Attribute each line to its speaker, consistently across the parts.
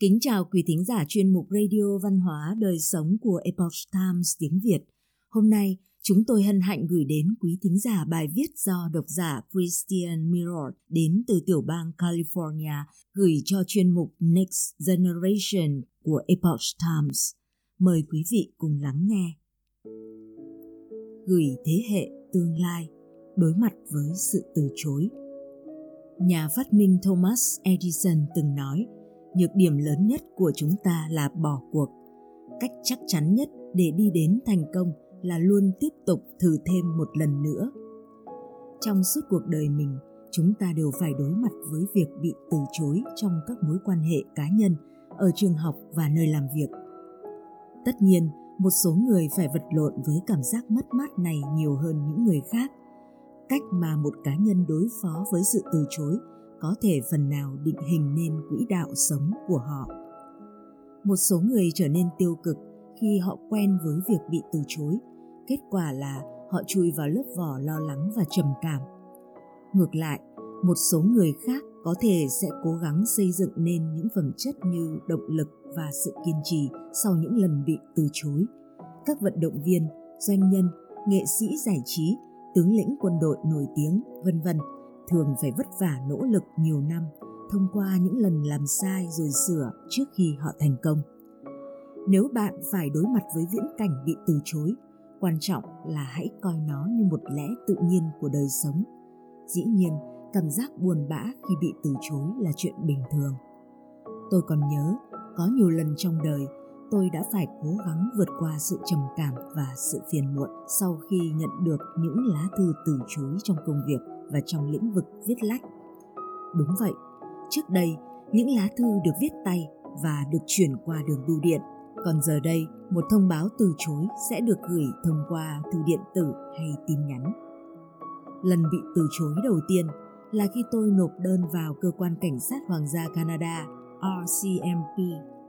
Speaker 1: Kính chào quý thính giả chuyên mục Radio Văn hóa Đời Sống của Epoch Times tiếng Việt. Hôm nay, chúng tôi hân hạnh gửi đến quý thính giả bài viết do độc giả Christian Mirror đến từ tiểu bang California gửi cho chuyên mục Next Generation của Epoch Times. Mời quý vị cùng lắng nghe. Gửi thế hệ tương lai đối mặt với sự từ chối. Nhà phát minh Thomas Edison từng nói – nhược điểm lớn nhất của chúng ta là bỏ cuộc. Cách chắc chắn nhất để đi đến thành công là luôn tiếp tục thử thêm một lần nữa. Trong suốt cuộc đời mình, chúng ta đều phải đối mặt với việc bị từ chối trong các mối quan hệ cá nhân, ở trường học và nơi làm việc. Tất nhiên, một số người phải vật lộn với cảm giác mất mát này nhiều hơn những người khác. Cách mà một cá nhân đối phó với sự từ chối có thể phần nào định hình nên quỹ đạo sống của họ. Một số người trở nên tiêu cực khi họ quen với việc bị từ chối, kết quả là họ chui vào lớp vỏ lo lắng và trầm cảm. Ngược lại, một số người khác có thể sẽ cố gắng xây dựng nên những phẩm chất như động lực và sự kiên trì sau những lần bị từ chối. Các vận động viên, doanh nhân, nghệ sĩ giải trí, tướng lĩnh quân đội nổi tiếng, vân vân thường phải vất vả nỗ lực nhiều năm, thông qua những lần làm sai rồi sửa trước khi họ thành công. Nếu bạn phải đối mặt với viễn cảnh bị từ chối, quan trọng là hãy coi nó như một lẽ tự nhiên của đời sống. Dĩ nhiên, cảm giác buồn bã khi bị từ chối là chuyện bình thường. Tôi còn nhớ, có nhiều lần trong đời tôi đã phải cố gắng vượt qua sự trầm cảm và sự phiền muộn sau khi nhận được những lá thư từ chối trong công việc và trong lĩnh vực viết lách. Đúng vậy, trước đây những lá thư được viết tay và được chuyển qua đường bưu điện, còn giờ đây một thông báo từ chối sẽ được gửi thông qua thư điện tử hay tin nhắn. Lần bị từ chối đầu tiên là khi tôi nộp đơn vào cơ quan cảnh sát hoàng gia Canada RCMP.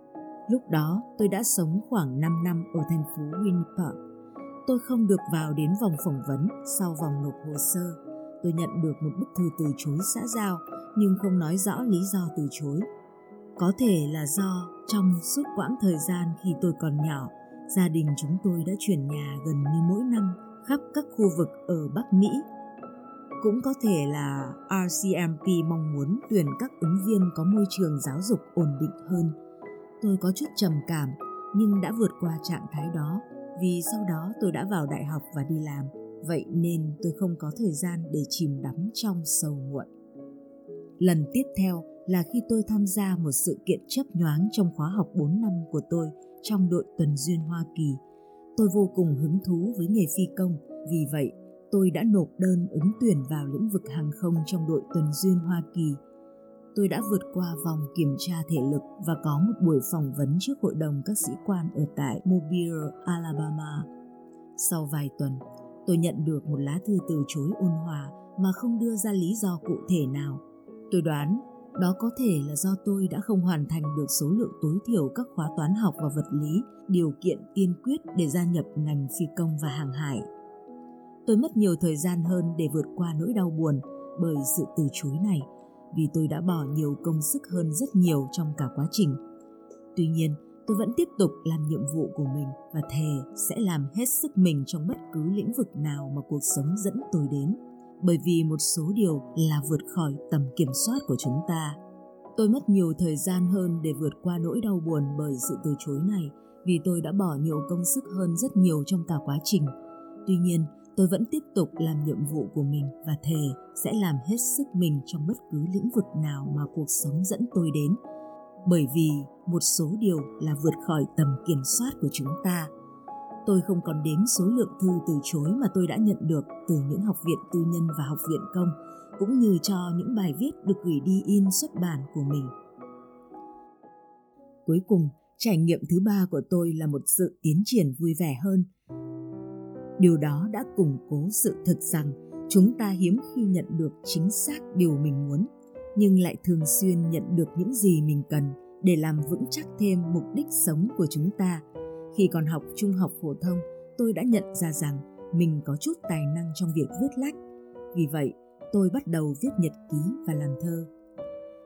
Speaker 1: Lúc đó tôi đã sống khoảng 5 năm ở thành phố Winnipeg. Tôi không được vào đến vòng phỏng vấn sau vòng nộp hồ sơ tôi nhận được một bức thư từ chối xã giao nhưng không nói rõ lý do từ chối. Có thể là do trong suốt quãng thời gian khi tôi còn nhỏ, gia đình chúng tôi đã chuyển nhà gần như mỗi năm khắp các khu vực ở Bắc Mỹ. Cũng có thể là RCMP mong muốn tuyển các ứng viên có môi trường giáo dục ổn định hơn. Tôi có chút trầm cảm nhưng đã vượt qua trạng thái đó vì sau đó tôi đã vào đại học và đi làm vậy nên tôi không có thời gian để chìm đắm trong sầu muộn. Lần tiếp theo là khi tôi tham gia một sự kiện chấp nhoáng trong khóa học 4 năm của tôi trong đội tuần duyên Hoa Kỳ. Tôi vô cùng hứng thú với nghề phi công, vì vậy tôi đã nộp đơn ứng tuyển vào lĩnh vực hàng không trong đội tuần duyên Hoa Kỳ. Tôi đã vượt qua vòng kiểm tra thể lực và có một buổi phỏng vấn trước hội đồng các sĩ quan ở tại Mobile, Alabama. Sau vài tuần, tôi nhận được một lá thư từ chối ôn hòa mà không đưa ra lý do cụ thể nào. Tôi đoán đó có thể là do tôi đã không hoàn thành được số lượng tối thiểu các khóa toán học và vật lý, điều kiện tiên quyết để gia nhập ngành phi công và hàng hải. Tôi mất nhiều thời gian hơn để vượt qua nỗi đau buồn bởi sự từ chối này, vì tôi đã bỏ nhiều công sức hơn rất nhiều trong cả quá trình. Tuy nhiên, tôi vẫn tiếp tục làm nhiệm vụ của mình và thề sẽ làm hết sức mình trong bất cứ lĩnh vực nào mà cuộc sống dẫn tôi đến. Bởi vì một số điều là vượt khỏi tầm kiểm soát của chúng ta. Tôi mất nhiều thời gian hơn để vượt qua nỗi đau buồn bởi sự từ chối này vì tôi đã bỏ nhiều công sức hơn rất nhiều trong cả quá trình. Tuy nhiên tôi vẫn tiếp tục làm nhiệm vụ của mình và thề sẽ làm hết sức mình trong bất cứ lĩnh vực nào mà cuộc sống dẫn tôi đến. Bởi vì một số điều là vượt khỏi tầm kiểm soát của chúng ta. Tôi không còn đếm số lượng thư từ chối mà tôi đã nhận được từ những học viện tư nhân và học viện công, cũng như cho những bài viết được gửi đi in xuất bản của mình. Cuối cùng, trải nghiệm thứ ba của tôi là một sự tiến triển vui vẻ hơn điều đó đã củng cố sự thực rằng chúng ta hiếm khi nhận được chính xác điều mình muốn nhưng lại thường xuyên nhận được những gì mình cần để làm vững chắc thêm mục đích sống của chúng ta. Khi còn học trung học phổ thông, tôi đã nhận ra rằng mình có chút tài năng trong việc viết lách. Vì vậy, tôi bắt đầu viết nhật ký và làm thơ.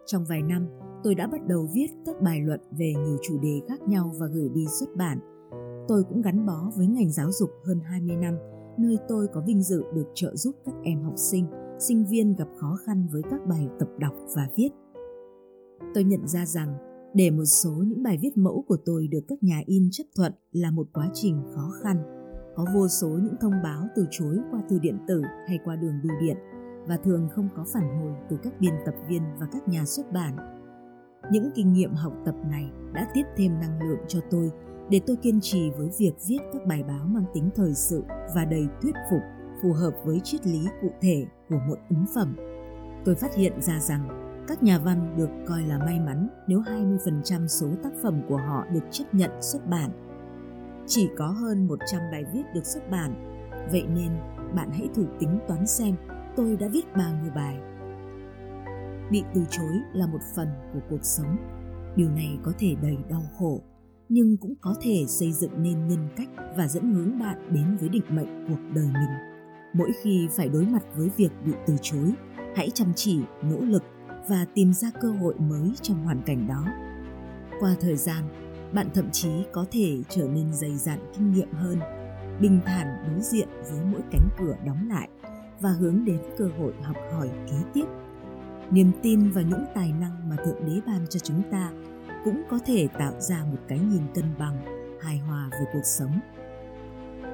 Speaker 1: Trong vài năm, tôi đã bắt đầu viết các bài luận về nhiều chủ đề khác nhau và gửi đi xuất bản. Tôi cũng gắn bó với ngành giáo dục hơn 20 năm, nơi tôi có vinh dự được trợ giúp các em học sinh, sinh viên gặp khó khăn với các bài tập đọc và viết. Tôi nhận ra rằng để một số những bài viết mẫu của tôi được các nhà in chấp thuận là một quá trình khó khăn. Có vô số những thông báo từ chối qua thư điện tử hay qua đường bưu điện và thường không có phản hồi từ các biên tập viên và các nhà xuất bản. Những kinh nghiệm học tập này đã tiếp thêm năng lượng cho tôi để tôi kiên trì với việc viết các bài báo mang tính thời sự và đầy thuyết phục, phù hợp với triết lý cụ thể của một ấn phẩm. Tôi phát hiện ra rằng các nhà văn được coi là may mắn nếu 20% số tác phẩm của họ được chấp nhận xuất bản. Chỉ có hơn 100 bài viết được xuất bản, vậy nên bạn hãy thử tính toán xem tôi đã viết bao nhiêu bài. Bị từ chối là một phần của cuộc sống. Điều này có thể đầy đau khổ, nhưng cũng có thể xây dựng nên nhân cách và dẫn hướng bạn đến với định mệnh cuộc đời mình. Mỗi khi phải đối mặt với việc bị từ chối, hãy chăm chỉ, nỗ lực và tìm ra cơ hội mới trong hoàn cảnh đó. Qua thời gian, bạn thậm chí có thể trở nên dày dặn kinh nghiệm hơn, bình thản đối diện với mỗi cánh cửa đóng lại và hướng đến cơ hội học hỏi kế tiếp. Niềm tin và những tài năng mà Thượng Đế ban cho chúng ta cũng có thể tạo ra một cái nhìn cân bằng, hài hòa về cuộc sống.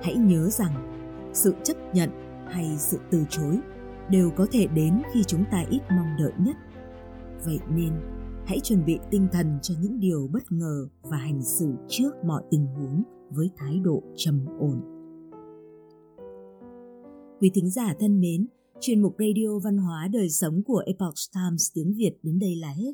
Speaker 1: Hãy nhớ rằng, sự chấp nhận hay sự từ chối đều có thể đến khi chúng ta ít mong đợi nhất Vậy nên, hãy chuẩn bị tinh thần cho những điều bất ngờ và hành xử trước mọi tình huống với thái độ trầm ổn. Quý thính giả thân mến, chuyên mục radio văn hóa đời sống của Epoch Times tiếng Việt đến đây là hết.